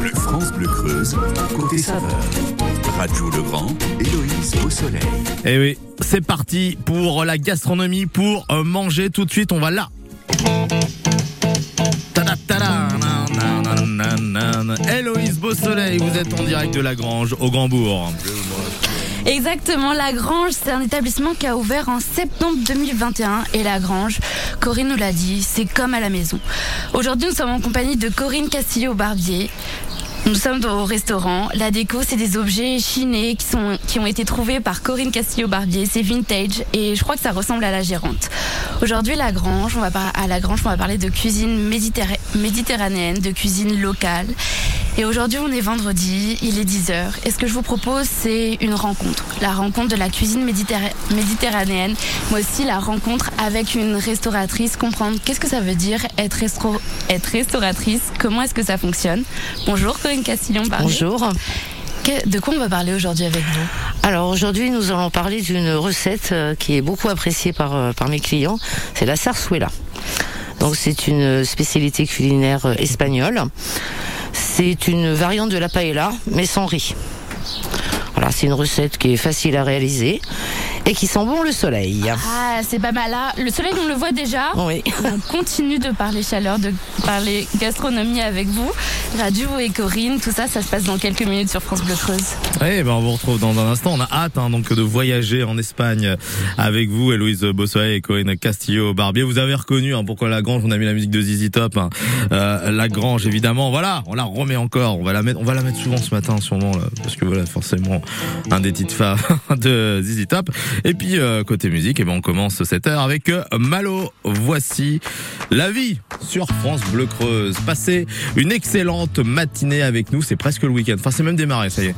Bleu, France Bleu Creuse, côté saveur. Rajou Legrand, Héloïse au soleil. Eh oui, c'est parti pour la gastronomie, pour euh, manger tout de suite. On va là. Tada, tada. Héloïse Beausoleil, vous êtes en direct de la Grange au Grand-Bourg. Exactement, La Grange, c'est un établissement qui a ouvert en septembre 2021 et La Grange, Corinne nous l'a dit, c'est comme à la maison. Aujourd'hui, nous sommes en compagnie de Corinne Castillo-Barbier. Nous sommes au restaurant. La déco, c'est des objets chinés qui, sont, qui ont été trouvés par Corinne Castillo-Barbier. C'est vintage et je crois que ça ressemble à la gérante. Aujourd'hui, la Grange, on va à la Grange, on va parler de cuisine méditerra- méditerranéenne, de cuisine locale. Et aujourd'hui, on est vendredi, il est 10h. Et ce que je vous propose, c'est une rencontre. La rencontre de la cuisine méditerra- méditerranéenne, mais aussi la rencontre avec une restauratrice, comprendre qu'est-ce que ça veut dire être, être restauratrice, comment est-ce que ça fonctionne? Bonjour Corinne Castillon. Bonjour. De quoi on va parler aujourd'hui avec vous? Alors aujourd'hui, nous allons parler d'une recette euh, qui est beaucoup appréciée par, euh, par mes clients. C'est la sarsuela. Donc c'est une spécialité culinaire euh, espagnole. C'est une variante de la paella, mais sans riz. Voilà, c'est une recette qui est facile à réaliser et qui sent bon le soleil. Ah, c'est pas mal là. Le soleil, on le voit déjà. Oui. On continue de parler chaleur, de parler gastronomie avec vous. Radio et Corinne, tout ça, ça se passe dans quelques minutes sur France Bleu Creuse. Eh ben, on vous retrouve dans un instant. On a hâte hein, donc de voyager en Espagne avec vous, Héloïse Bossolet et Corinne Castillo Barbier. Vous avez reconnu hein, pourquoi la Grange. On a mis la musique de Zizi Top. hein. Euh, la Grange, évidemment. Voilà, on la remet encore. On va la mettre, on va la mettre souvent ce matin, sûrement, là, parce que voilà, forcément, un des titres phares de Zizi Top. Et puis euh, côté musique, eh ben on commence cette heure avec euh, Malo. Voici la vie sur France Bleu Creuse. Passez une excellente matinée avec nous. C'est presque le week-end. Enfin, c'est même démarré. Ça y est.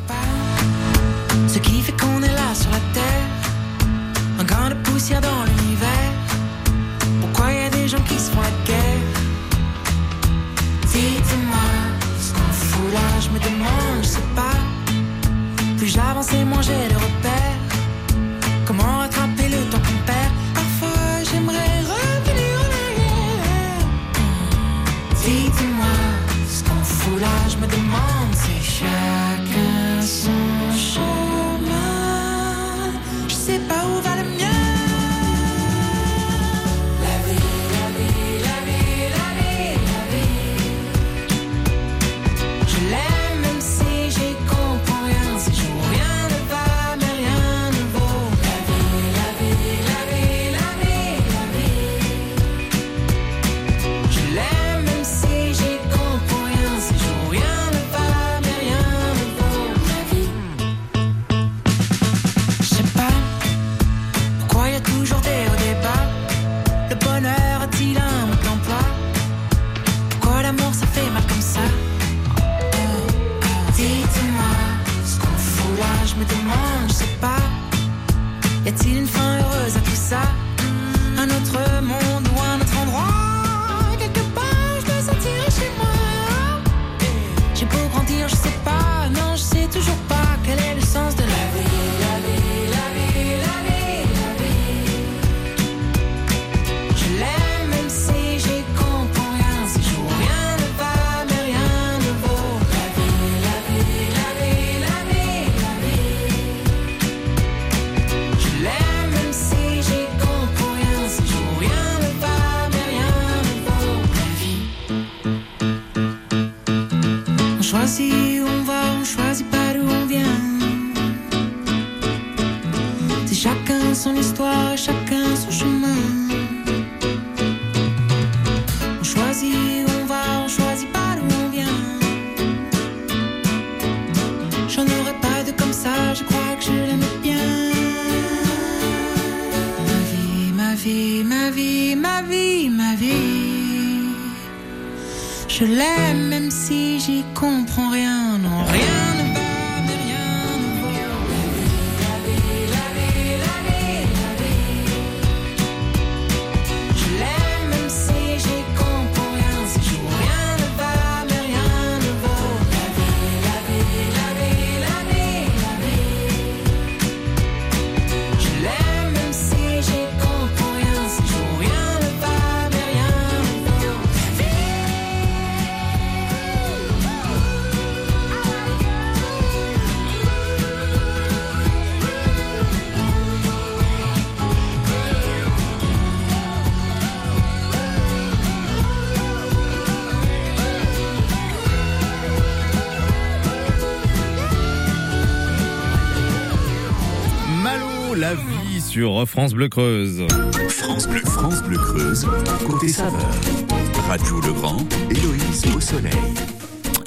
Je l'aime même si j'y comprends rien, sur France Bleu Creuse. France Bleu, France Bleu Creuse, côté saveur. Rajou Legrand, Héloïse au soleil.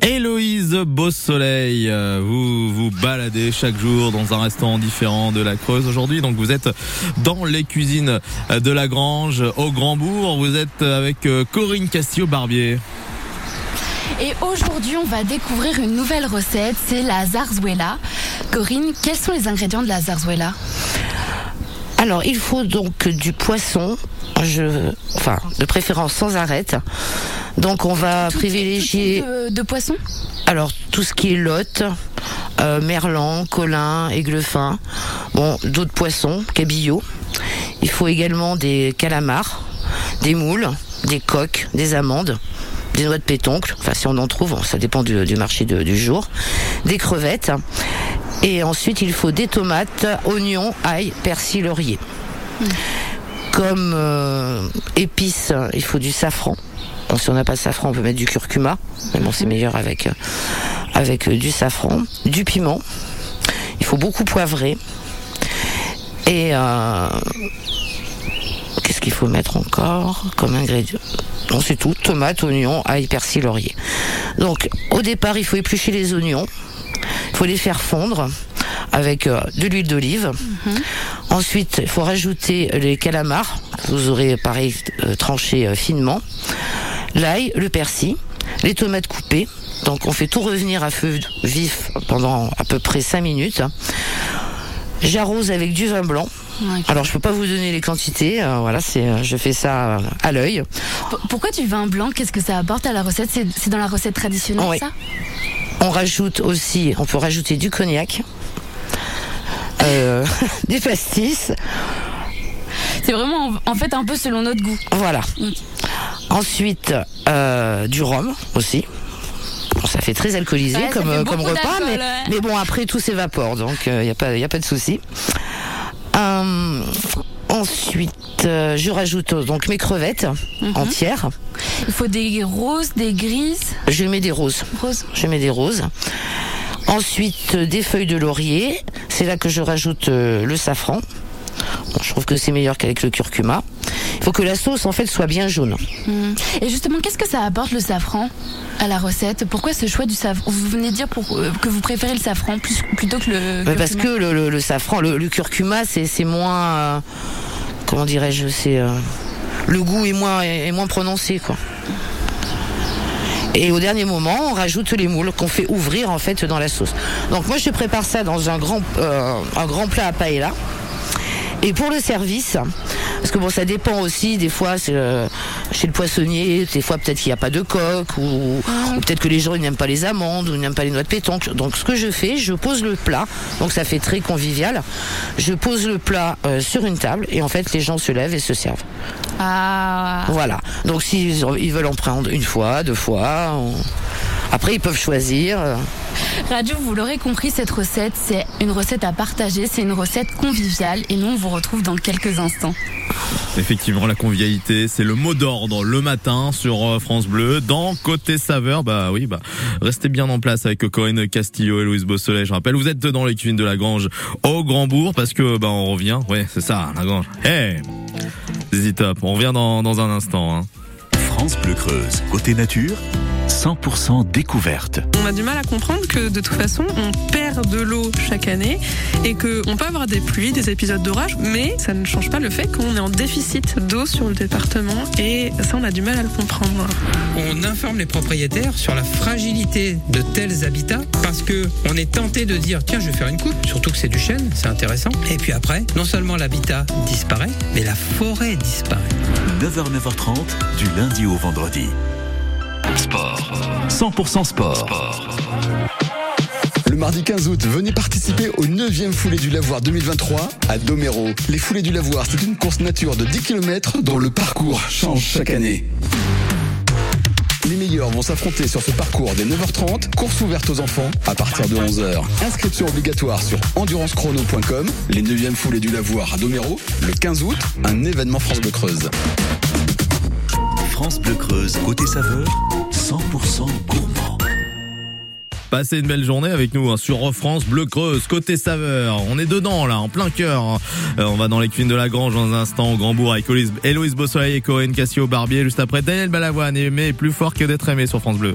Héloïse Beau Soleil, euh, vous vous baladez chaque jour dans un restaurant différent de la Creuse aujourd'hui. Donc vous êtes dans les cuisines de la Grange au Grand-Bourg. Vous êtes avec euh, Corinne Castillo-Barbier. Et aujourd'hui, on va découvrir une nouvelle recette, c'est la zarzuela. Corinne, quels sont les ingrédients de la zarzuela? Alors, il faut donc du poisson, je, enfin, de préférence sans arête. Donc, on va Tout- privilégier tout type de, de poisson? Alors tout ce qui est lotte, euh, merlan, colin, aiglefin, bon, d'autres poissons, cabillaud. Il faut également des calamars, des moules, des coques, des amandes, des noix de pétoncle, enfin si on en trouve, ça dépend du, du marché de- du jour, des crevettes. Et ensuite, il faut des tomates, oignons, ail, persil, laurier. Comme euh, épices, il faut du safran. Bon, si on n'a pas de safran, on peut mettre du curcuma. Mais bon, c'est meilleur avec, euh, avec euh, du safran. Du piment. Il faut beaucoup poivrer. Et euh, qu'est-ce qu'il faut mettre encore comme ingrédient? Non, c'est tout. Tomate, oignon, ail, persil, laurier. Donc, au départ, il faut éplucher les oignons. Il faut les faire fondre avec euh, de l'huile d'olive. Ensuite, il faut rajouter les calamars. Vous aurez pareil euh, tranché euh, finement. L'ail, le persil, les tomates coupées. Donc on fait tout revenir à feu vif pendant à peu près 5 minutes. J'arrose avec du vin blanc. Alors je peux pas vous donner les quantités, euh, voilà, c'est euh, je fais ça euh, à l'œil. Pourquoi du vin blanc? Qu'est-ce que ça apporte à la recette? C'est dans la recette traditionnelle, Oui. ça? On rajoute aussi, on peut rajouter du cognac, euh, du pastis, C'est vraiment, en- fait, un peu selon notre goût. voilà. Ensuite, euh, du rhum aussi. Bon, ça fait très alcoolisé Ouais, comme, comme repas, mais, ouais. mais bon, après tout s'évapore, donc il n'y a, pas- y a pas de souci. Euh, ensuite, euh, je rajoute donc mes crevettes Mhm. entières. Il faut des roses, des grises. Je mets des roses. Roses. Je mets des roses. Ensuite, euh, des feuilles de laurier. C'est là que je rajoute le safran. Bon, je trouve que c'est meilleur qu'avec le curcuma. Il faut que la sauce en fait soit bien jaune. Hmm. Et justement, qu'est-ce que ça apporte le safran à la recette? Pourquoi ce choix du safran? Vous venez de dire pour, euh, que vous préférez le safran plus, plutôt que le. Parce que le, le- le safran, le, le curcuma, c'est c'est moins, euh, comment dirais-je, c'est euh, le goût est moins est, est moins prononcé quoi. Et au dernier moment, on rajoute les moules qu'on fait ouvrir en fait dans la sauce. Donc moi, je prépare ça dans un grand euh, un grand plat à paella. Et pour le service, parce que bon, ça dépend aussi, des fois, euh, chez le poissonnier, des fois peut-être qu'il n'y a pas de coque, ou, ou peut-être que les gens ils n'aiment pas les amandes, ou ils n'aiment pas les noix de pétanque. Donc ce que je fais, je pose le plat, donc ça fait très convivial. Je pose le plat euh, sur une table, et en fait, les gens se lèvent et se servent. Ah. Voilà. Donc s'ils ils veulent en prendre une fois, deux fois, on- après ils peuvent choisir. Radio, vous l'aurez compris, cette recette, c'est une recette à partager, c'est une recette conviviale, et nous, on vous retrouve dans quelques instants. Effectivement, la convivialité, c'est le mot d'ordre le matin sur euh, France Bleu. Dans Côté Saveur, bah oui, bah restez bien en place avec Corinne Castillo et Louise Beausoleil. Je rappelle, vous êtes dans les cuisines de la Grange au Grand-Bourg parce que bah on revient. Ouais, c'est ça, la Grange. Hey, Zizi Top, on revient dans, dans un instant. Hein. France Bleu Creuse, côté nature, 100% découverte. On a du mal à comprendre que de toute façon, on perd de l'eau chaque année et qu'on peut avoir des pluies, des épisodes d'orage, mais ça ne change pas le fait qu'on est en déficit d'eau sur le département et ça, on a du mal à le comprendre. On informe les propriétaires sur la fragilité de tels habitats parce que on est tenté de dire tiens je vais faire une coupe, surtout que c'est du chêne, c'est intéressant. Et puis après, non seulement l'habitat disparaît, mais la forêt disparaît. 9h, 9h30, du lundi au vendredi. Sport. 100% sport. Le mardi 15 août, venez participer au 9e foulée du lavoir 2023 à Domero. Les foulées du lavoir, c'est une course nature de 10 km dont le parcours change chaque année. Les meilleurs vont s'affronter sur ce parcours dès 9h30, course ouverte aux enfants à partir de 11h. Inscription obligatoire sur endurancechrono.com. Les 9e foulées du lavoir à Domero, le 15 août, un événement France Bleu Creuse. France Bleu Creuse, côté saveur, 100% gourmand. Passez une belle journée avec nous hein, sur France Bleu Creuse, côté saveur. On est dedans là, en plein cœur. hein. Euh, on va dans les cuisines de la Grange dans un instant au Grand-Bourg avec Héloïse- Héloïse Beausoleil et Corinne Cassio Barbier. Juste après Daniel Balavoine, aimé plus fort que d'être aimé sur France Bleu.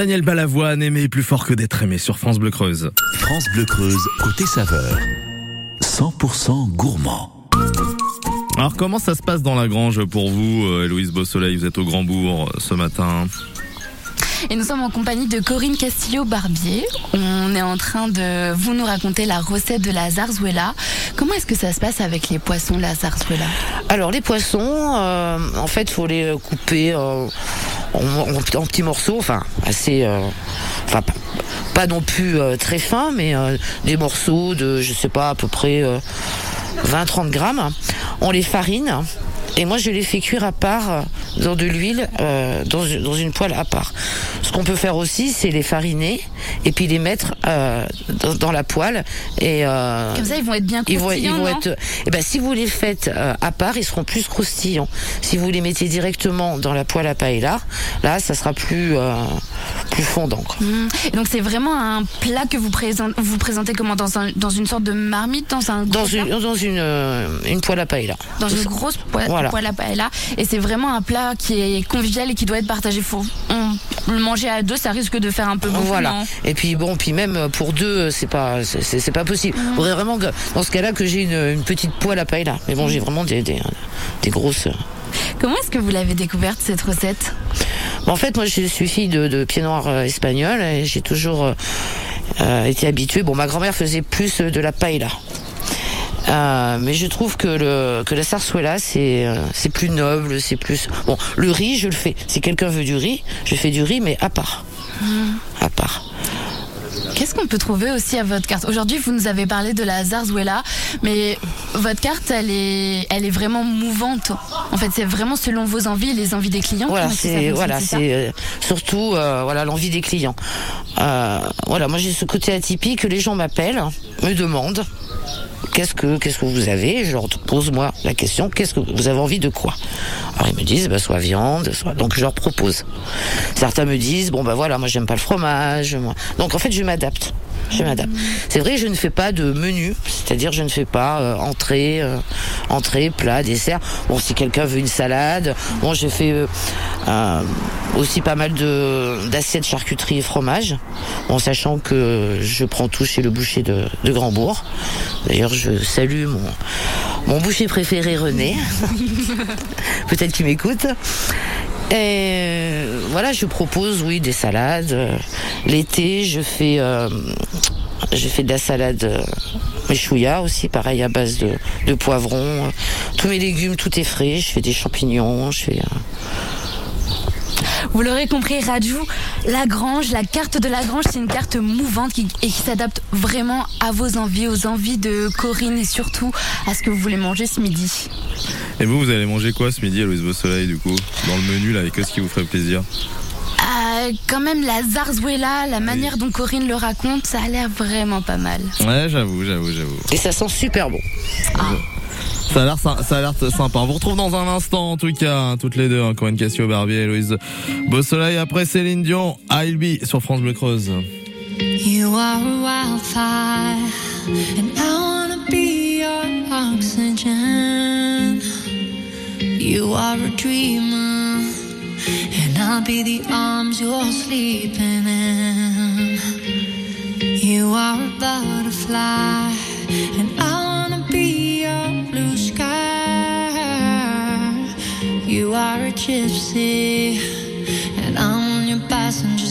Daniel Balavoine, aimé plus fort que d'être aimé sur France Bleu Creuse. France Bleu Creuse, côté saveur. 100% gourmand. Alors comment ça se passe dans la grange pour vous, euh, Héloïse Beausoleil? Vous êtes au Grand-Bourg euh, ce matin. Et nous sommes en compagnie de Corinne Castillo-Barbier. On est en train de vous nous raconter la recette de la zarzuela. Comment est-ce que ça se passe avec les poissons, la zarzuela? Alors les poissons, euh, en fait, faut les couper euh, en, petits morceaux, enfin assez, euh, enfin pas- non plus euh, très fins, mais euh, des morceaux de, je sais pas, à peu près euh, 20-30 grammes. On les farine Et moi, je les fais cuire à part dans de l'huile, dans une poêle à part. Ce qu'on peut faire aussi, c'est les fariner et puis les mettre euh, dans, dans la poêle. Et euh, Comme ça, ils vont être bien ils vont, ils croustillants, vont être. Eh ben, si vous les faites euh, à part, ils seront plus croustillants. Si vous les mettez directement dans la poêle à paella, là, ça sera plus plus fondant. quoi. Mmh. Et donc c'est vraiment un plat que vous, présentez, vous présentez comment? Dans, un, dans une sorte de marmite, dans un Dans une dans une une poêle à paella. dans une grosse poêle, Voilà. poêle à paella. Et c'est vraiment un plat qui est convivial et qui doit être partagé. Faut, on, le manger à deux, ça risque de faire un peu beaucoup. Voilà. Et puis bon, puis même pour deux, c'est pas, c'est- pas possible. Mmh. Vraiment que, dans ce cas-là, que j'ai une, une petite poêle à paella. Mais bon, j'ai vraiment des, des, des grosses. Comment est-ce que vous l'avez découverte cette recette? Bon, en fait, moi, je suis fille de, de pied noir euh, espagnol et j'ai toujours euh, euh, été habituée. Bon, ma grand-mère faisait plus de la paella. Euh, mais je trouve que le que la sarsuela c'est euh, c'est plus noble, c'est plus bon. Le riz, je le fais. Si quelqu'un veut du riz, je fais du riz, mais à part, à part. Qu'est-ce qu'on peut trouver aussi à votre carte? Aujourd'hui, vous nous avez parlé de la zarzuela, mais votre carte, elle est, elle est vraiment mouvante. En fait, c'est vraiment selon vos envies et les envies des clients. Voilà, c'est voilà, c'est euh, surtout euh, voilà l'envie des clients. Euh, voilà, moi j'ai ce côté atypique que les gens m'appellent, me demandent qu'est-ce que vous avez, je leur pose moi la question qu'est-ce que vous avez envie de quoi? Alors ils me disent bah, soit viande, soit donc je leur propose. Certains me disent bon bah voilà, moi j'aime pas le fromage, donc en fait je m'adapte. Je m'adapte. C'est vrai, je ne fais pas de menu, c'est-à-dire je ne fais pas euh, entrée, euh, entrée, plat, dessert. Bon, si quelqu'un veut une salade, bon, j'ai fait euh, aussi pas mal d'assiettes charcuterie et fromage, en sachant que je prends tout chez le boucher de, de Grandbourg. D'ailleurs, je salue mon boucher préféré René, peut-être qu'il m'écoute. Et euh, voilà, je propose, oui, des salades. Euh, L'été, je fais, euh, j'ai fait de la salade euh, méchouilla aussi, pareil à base de, de poivrons. Tous mes légumes, tout est frais. Je fais des champignons, je fais. Vous l'aurez compris, Raju, la grange, la carte de la grange, c'est une carte mouvante qui, et qui s'adapte vraiment à vos envies, aux envies de Corinne et surtout à ce que vous voulez manger ce midi. Et vous, vous allez manger quoi ce midi à Louise Beausoleil du coup? Dans le menu là, et qu'est-ce qui vous ferait plaisir? Euh, quand même, la zarzuela, la manière dont Corinne le raconte, ça a l'air vraiment pas mal. Ouais, j'avoue, j'avoue, j'avoue. Et ça sent super bon. Ça a l'air ça a l'air sympa. On vous retrouve dans un instant en tout cas, hein, toutes les deux, hein, Corinne Cassio Barbier et Louise Beausoleil. Après Céline Dion, I'll be sur France Bleu Creuse. You are a wildfire, and I wanna be your oxygen. You are a dreamer, and I'll be the arms you're sleeping in. You are a butterfly, and I You are a gypsy, and I'm your passenger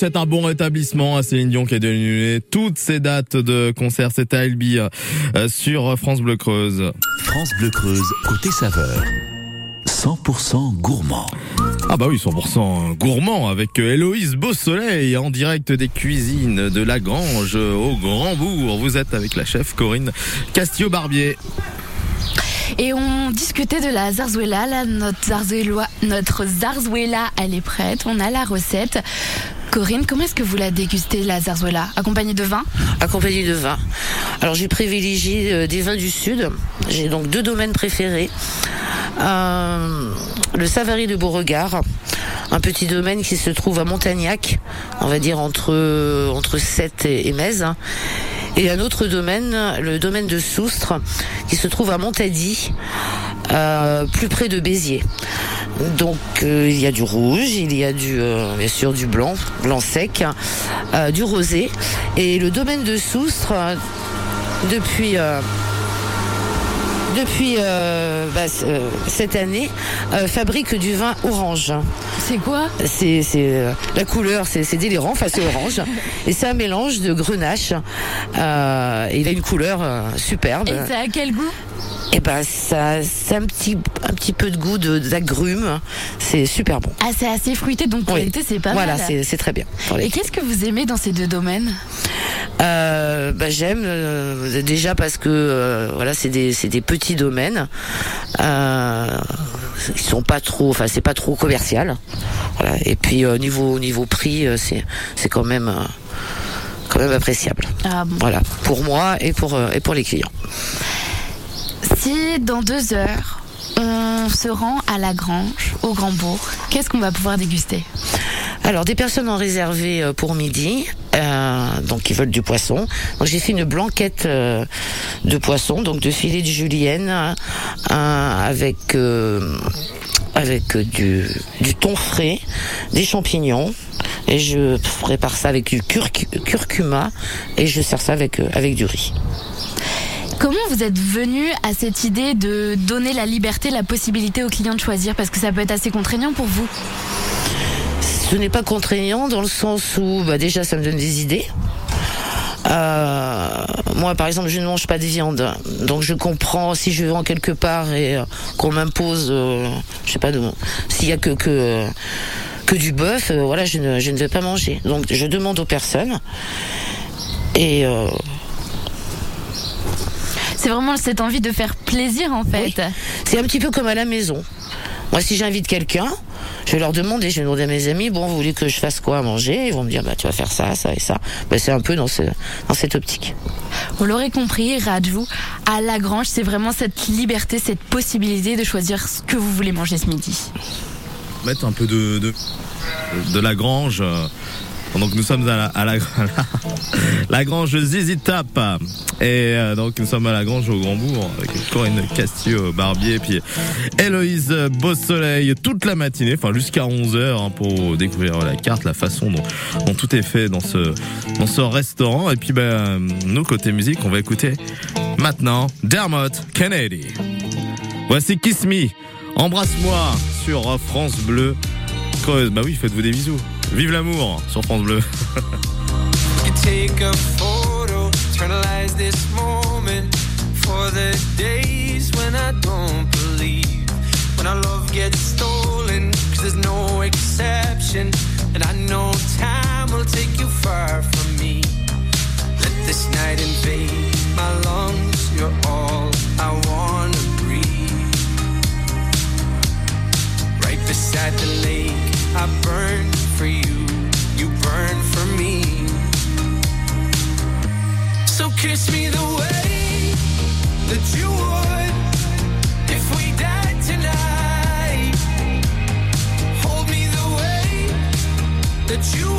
souhaite un bon rétablissement à Céline Dion qui a dû annuler toutes ses dates de concert. C'était à Albi euh, sur France Bleu Creuse. France Bleu Creuse, côté saveur. 100% gourmand. Ah bah oui, 100% gourmand avec Héloïse Beausoleil en direct des cuisines de la Grange au Grand-Bourg. Vous êtes avec la chef Corinne Castillo-Barbier. Et on discutait de la zarzuela. Là, notre zarzuela, notre zarzuela, elle est prête. On a la recette. Corinne, comment est-ce que vous la dégustez, la zarzuela Accompagnée de vin accompagné de vin. Alors j'ai privilégié euh, des vins du sud. J'ai donc deux domaines préférés. Euh, le Savary de Beauregard, un petit domaine qui se trouve à Montagnac, on va dire entre entre Sète et, et Metz. Et un autre domaine, le domaine de Soustre, qui se trouve à Montady, euh, plus près de Béziers. Donc euh, il y a du rouge, il y a du euh, bien sûr du blanc, blanc sec, du rosé. Et le domaine de Soustre, depuis depuis euh, bah, euh, cette année, euh, fabrique du vin orange. C'est quoi? C'est la couleur, c'est délirant, enfin c'est orange. Et c'est un mélange de grenache. Il a une couleur superbe. Et ça a quel goût? Et ben ça, c'est un petit un petit peu de goût de d'agrumes. C'est super bon. Ah, c'est assez fruité, donc pour Oui. l'été, c'est pas voilà, mal. c'est c'est très bien. Et qu'est-ce que vous aimez dans ces deux domaines? Euh, bah, j'aime euh, déjà parce que euh, voilà c'est des c'est des petits domaines euh, ils sont pas trop enfin c'est pas trop commercial voilà et puis euh, niveau niveau prix euh, c'est c'est quand même euh, quand même appréciable Ah bon. voilà pour moi et pour euh, et pour les clients Si dans deux heures, on se rend à la Grange, au Grand-Bourg, qu'est-ce qu'on va pouvoir déguster? Alors, des personnes ont réservé euh, pour midi, euh, donc qui veulent du poisson. J'ai fait une blanquette euh, de poisson, donc de filet de julienne, avec du, du thon frais, des champignons, et je prépare ça avec du curc- curcuma, et je sers ça avec du riz. Vous êtes venu à cette idée de donner la liberté, la possibilité aux clients de choisir Parce que ça peut être assez contraignant pour vous. Ce n'est pas contraignant dans le sens où bah, déjà ça me donne des idées. Euh, moi, par exemple, je ne mange pas de viande, donc je comprends si je vais en quelque part et euh, qu'on m'impose, euh, je sais pas, s'il y a que que que du bœuf, euh, voilà, je ne, je ne vais pas manger. Donc, je demande aux personnes et C'est vraiment cette envie de faire plaisir en fait. Oui. C'est un petit peu comme à la maison. Moi, si j'invite quelqu'un, je vais leur demander, je vais demander à mes amis, bon, vous voulez que je fasse quoi à manger? Ils vont me dire, bah, tu vas faire ça, ça et ça. Bah, c'est un peu dans, ce, dans cette optique. Vous l'aurez compris, Rajou, à la Grange, c'est vraiment cette liberté, cette possibilité de choisir ce que vous voulez manger ce midi. Mettre un peu de, de, de la grange. euh, Donc nous sommes à la, à la, la, grange Zizi Tap. Et euh, donc nous sommes à la grange au Grand-Bourg avec Corinne Castillo Barbier puis Héloïse Beausoleil toute la matinée, enfin jusqu'à 11h pour découvrir la carte, la façon dont, dont tout est fait dans ce, dans ce restaurant. Et puis ben, nous côté musique, on va écouter maintenant Dermot Kennedy. Voici Kiss Me, embrasse-moi sur France Bleu Creuse. Bah oui, faites-vous des bisous. Vive l'amour sur France Bleu. When our love gets stolen, cause there's no exception. And I know time will take you far from me. Let this night invade my lungs, you're all I wanna breathe. Right beside the lake, I burn for you, you burn for me. So kiss me the way that you would if we died tonight. Hold me the way that you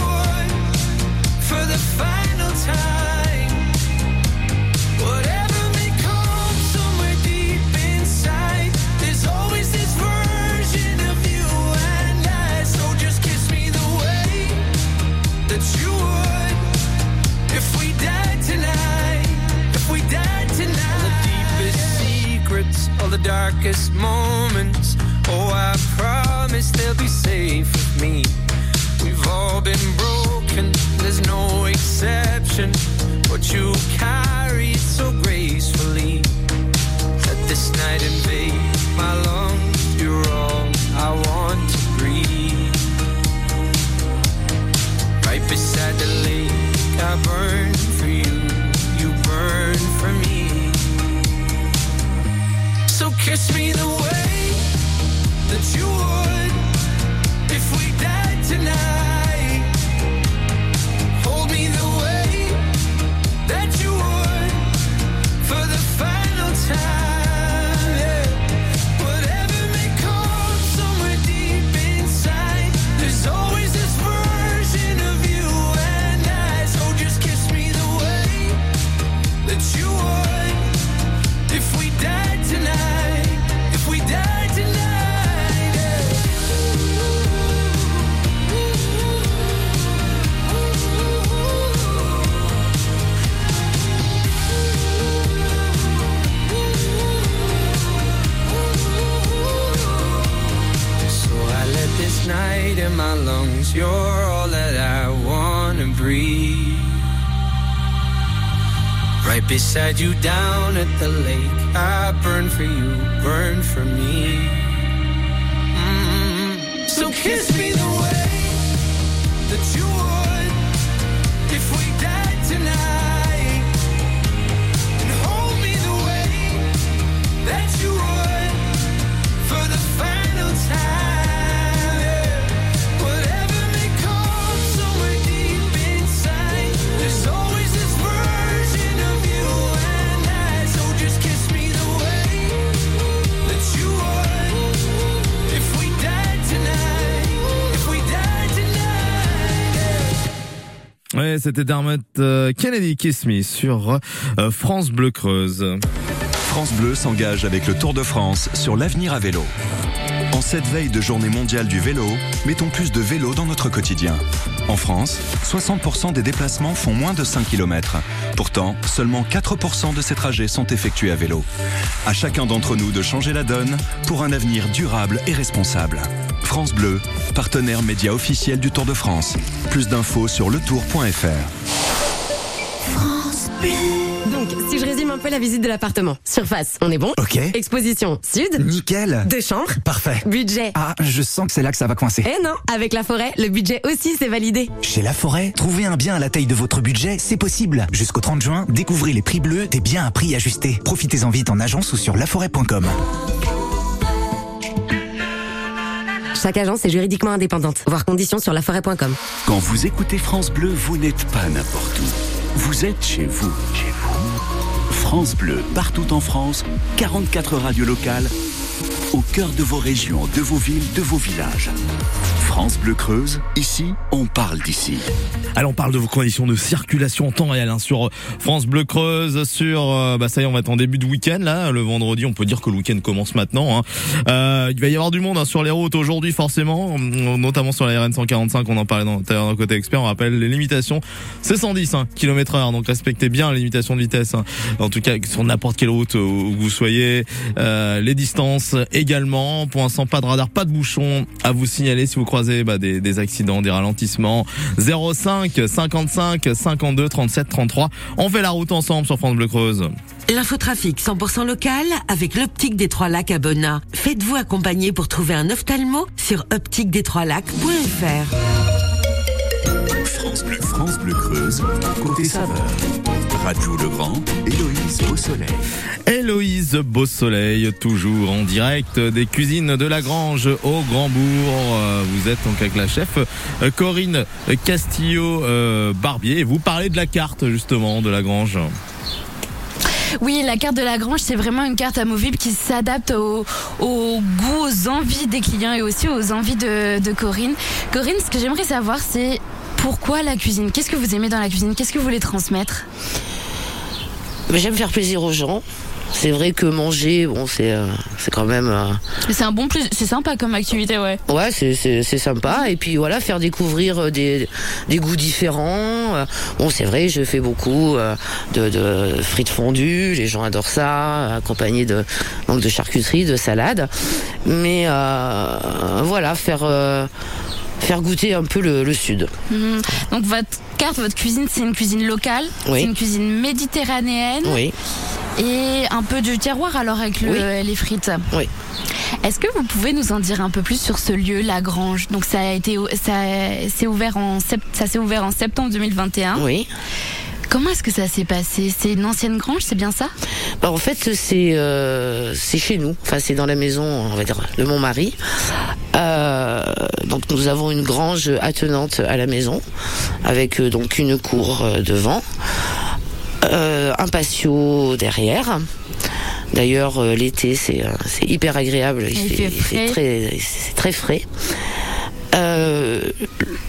darkest moments. Oh, I promise they'll be safe with me. We've all been broken. There's no exception. What you carry so gracefully. Let this night invade you down at the lake. I burn for you, burn for me. Mm. So kiss me the way that you would if we died Ouais, c'était Dermot euh, Kennedy Kiss Me sur euh, France Bleu Creuse. France Bleu s'engage avec le Tour de France sur l'avenir à vélo. En cette veille de journée mondiale du vélo, mettons plus de vélo dans notre quotidien. En France, 60% des déplacements font moins de 5 km. Pourtant, seulement 4% de ces trajets sont effectués à vélo. À chacun d'entre nous de changer la donne pour un avenir durable et responsable. France Bleu, partenaire média officiel du Tour de France. Plus d'infos sur letour.fr. Donc, si je résume un peu la visite de l'appartement. Surface, on est bon Ok. Exposition, sud. Nickel. Deux chambres. Parfait. Budget. Ah, je sens que c'est là que ça va coincer. Eh non, avec la forêt, le budget aussi c'est validé. Chez La Forêt, trouver un bien à la taille de votre budget, c'est possible. Jusqu'au 30 juin, découvrez les prix bleus des biens à prix ajusté. Profitez-en vite en agence ou sur laforêt.com. Chaque agence est juridiquement indépendante. Voir conditions sur laforêt.com. Quand vous écoutez France Bleu, vous n'êtes pas n'importe où. Vous êtes chez vous. Chez vous. France Bleu, partout en France, 44 radios locales, au cœur de vos régions, de vos villes, de vos villages. France Bleu Creuse, ici, on parle d'ici. Allez, on parle de vos conditions de circulation en temps réel hein, sur France Bleu Creuse, sur euh, bah ça y est, on va être en début de week-end là, le vendredi, on peut dire que le week-end commence maintenant. Hein. Euh, il va y avoir du monde hein, sur les routes aujourd'hui forcément, notamment sur la RN 145, on en parlait dans, côté expert, on rappelle les limitations, c'est 110 hein, km heure, donc respectez bien la limitation de vitesse, hein. en tout cas sur n'importe quelle route où vous soyez, euh, les distances également, pour l'instant pas de radar, pas de bouchon à vous signaler si vous croisez bah, des, des accidents, des ralentissements, 05 55 52 37 33. On fait la route ensemble sur France Bleu Creuse. L'infotrafic 100% local avec l'optique des Trois Lacs à Bonnat. Faites-vous accompagner pour trouver un ophtalmo sur optiquedestroislacs.fr. France Bleu, France Bleu Creuse, côté saveur. Radjou Legrand, Héloïse Beausoleil. Héloïse Beausoleil, toujours en direct des cuisines de la Grange au Grand-Bourg. Euh, Vous êtes donc avec la chef euh, Corinne Castillo-Barbier. Vous parlez de la carte justement de la Grange. Oui, la carte de la Grange, c'est vraiment une carte amovible qui s'adapte au, au goût, aux envies des clients et aussi aux envies de, de Corinne. Corinne, ce que j'aimerais savoir, c'est pourquoi la cuisine? Qu'est-ce que vous aimez dans la cuisine? Qu'est-ce que vous voulez transmettre? J'aime faire plaisir aux gens. C'est vrai que manger, bon, c'est euh, c'est quand même. euh, C'est un bon plus, c'est sympa comme activité, ouais. Ouais, c'est- sympa. Et puis voilà, faire découvrir euh, des, des goûts différents. Euh, Bon, c'est vrai, je fais beaucoup euh, de, de frites fondues. Les gens adorent ça, accompagné de donc de charcuterie, de salade. Mais euh, voilà, faire euh, faire goûter un peu le, le sud. Mhm. Donc votre carte, votre cuisine, c'est une cuisine locale, Oui. c'est une cuisine méditerranéenne Oui. et un peu de terroir alors avec le- Oui. les frites. Oui. Est-ce que vous pouvez nous en dire un peu plus sur ce lieu, la Grange? Donc ça a été, ça s'est ouvert en ça s'est ouvert en septembre 2021. Oui. Comment est-ce que ça s'est passé? C'est une ancienne grange, c'est bien ça? Bah, en fait, c'est euh, chez nous. Enfin, c'est dans la maison, on va dire, de mon mari. Euh, donc, nous avons une grange attenante à la maison, avec euh, donc une cour devant, euh, un patio derrière. D'ailleurs, l'été, c'est hyper agréable. Il, Il fait, fait il fait frais. très, c'est très frais. Euh,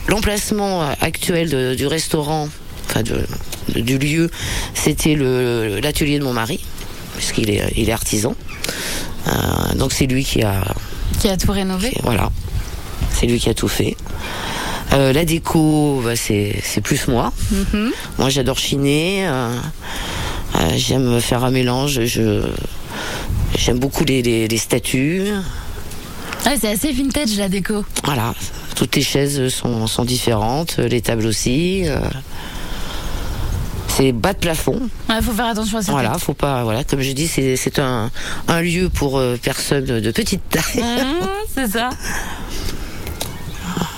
L'emplacement actuel de- du restaurant, enfin de- du lieu, c'était l'atelier de mon mari, puisqu'il est, il est artisan. Euh, donc c'est lui qui a, Qui a tout rénové voilà, c'est lui qui a tout fait. Euh, la déco, bah, c'est plus moi. Mhm. Moi, j'adore chiner. euh, euh, j'aime faire un mélange. Je j'aime beaucoup les, les, les statues. Ouais, C'est assez vintage la déco. Voilà, toutes les chaises sont, sont différentes, les tables aussi. C'est bas de plafond. Il faut faire attention à ça. Voilà, faut pas. Voilà, comme je dis, c'est un, un lieu pour euh, personnes de petite taille. c'est ça.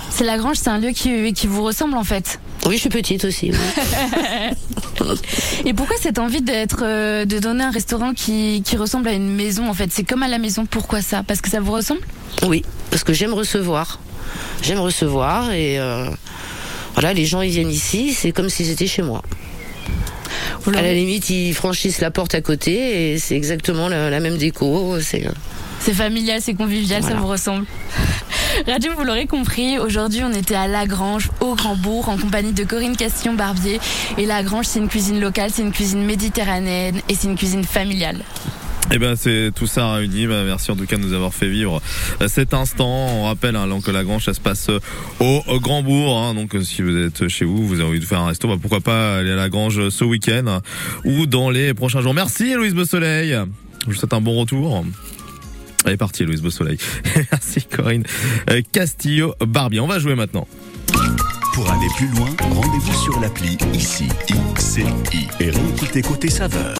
C'est la Grange, c'est un lieu qui, qui vous ressemble en fait. Oui, je suis petite aussi. oui. Et pourquoi cette envie d'être, euh, de donner un restaurant qui, qui ressemble à une maison en fait? C'est comme à la maison. Pourquoi ça? Parce que ça vous ressemble? Oui, parce que j'aime recevoir. J'aime recevoir et euh, voilà, les gens ils viennent ici, c'est comme s'ils étaient chez moi. À la limite, ils franchissent la porte à côté et c'est exactement la, la même déco. C'est euh, C'est familial, c'est convivial, ça vous ressemble. Radio, vous l'aurez compris, aujourd'hui on était à Lagrange, au Grand-Bourg, en compagnie de Corinne Castillon-Barbier. Et Lagrange, c'est une cuisine locale, c'est une cuisine méditerranéenne et c'est une cuisine familiale. Eh ben c'est tout ça réuni. Bah, merci en tout cas de nous avoir fait vivre euh, cet instant. On rappelle hein, que la Grange ça se passe euh, au Grand Bourg. Hein, donc euh, si vous êtes chez vous, vous avez envie de faire un resto, bah, pourquoi pas aller à la Grange ce week-end hein, ou dans les prochains jours. Merci Louise Beausoleil. Je vous souhaite un bon retour. Elle est partie Louise Beausoleil. Merci Corinne Castillo Barbier. On va jouer maintenant. Pour aller plus loin, rendez-vous sur l'appli ICI, ICI et Côté Saveur.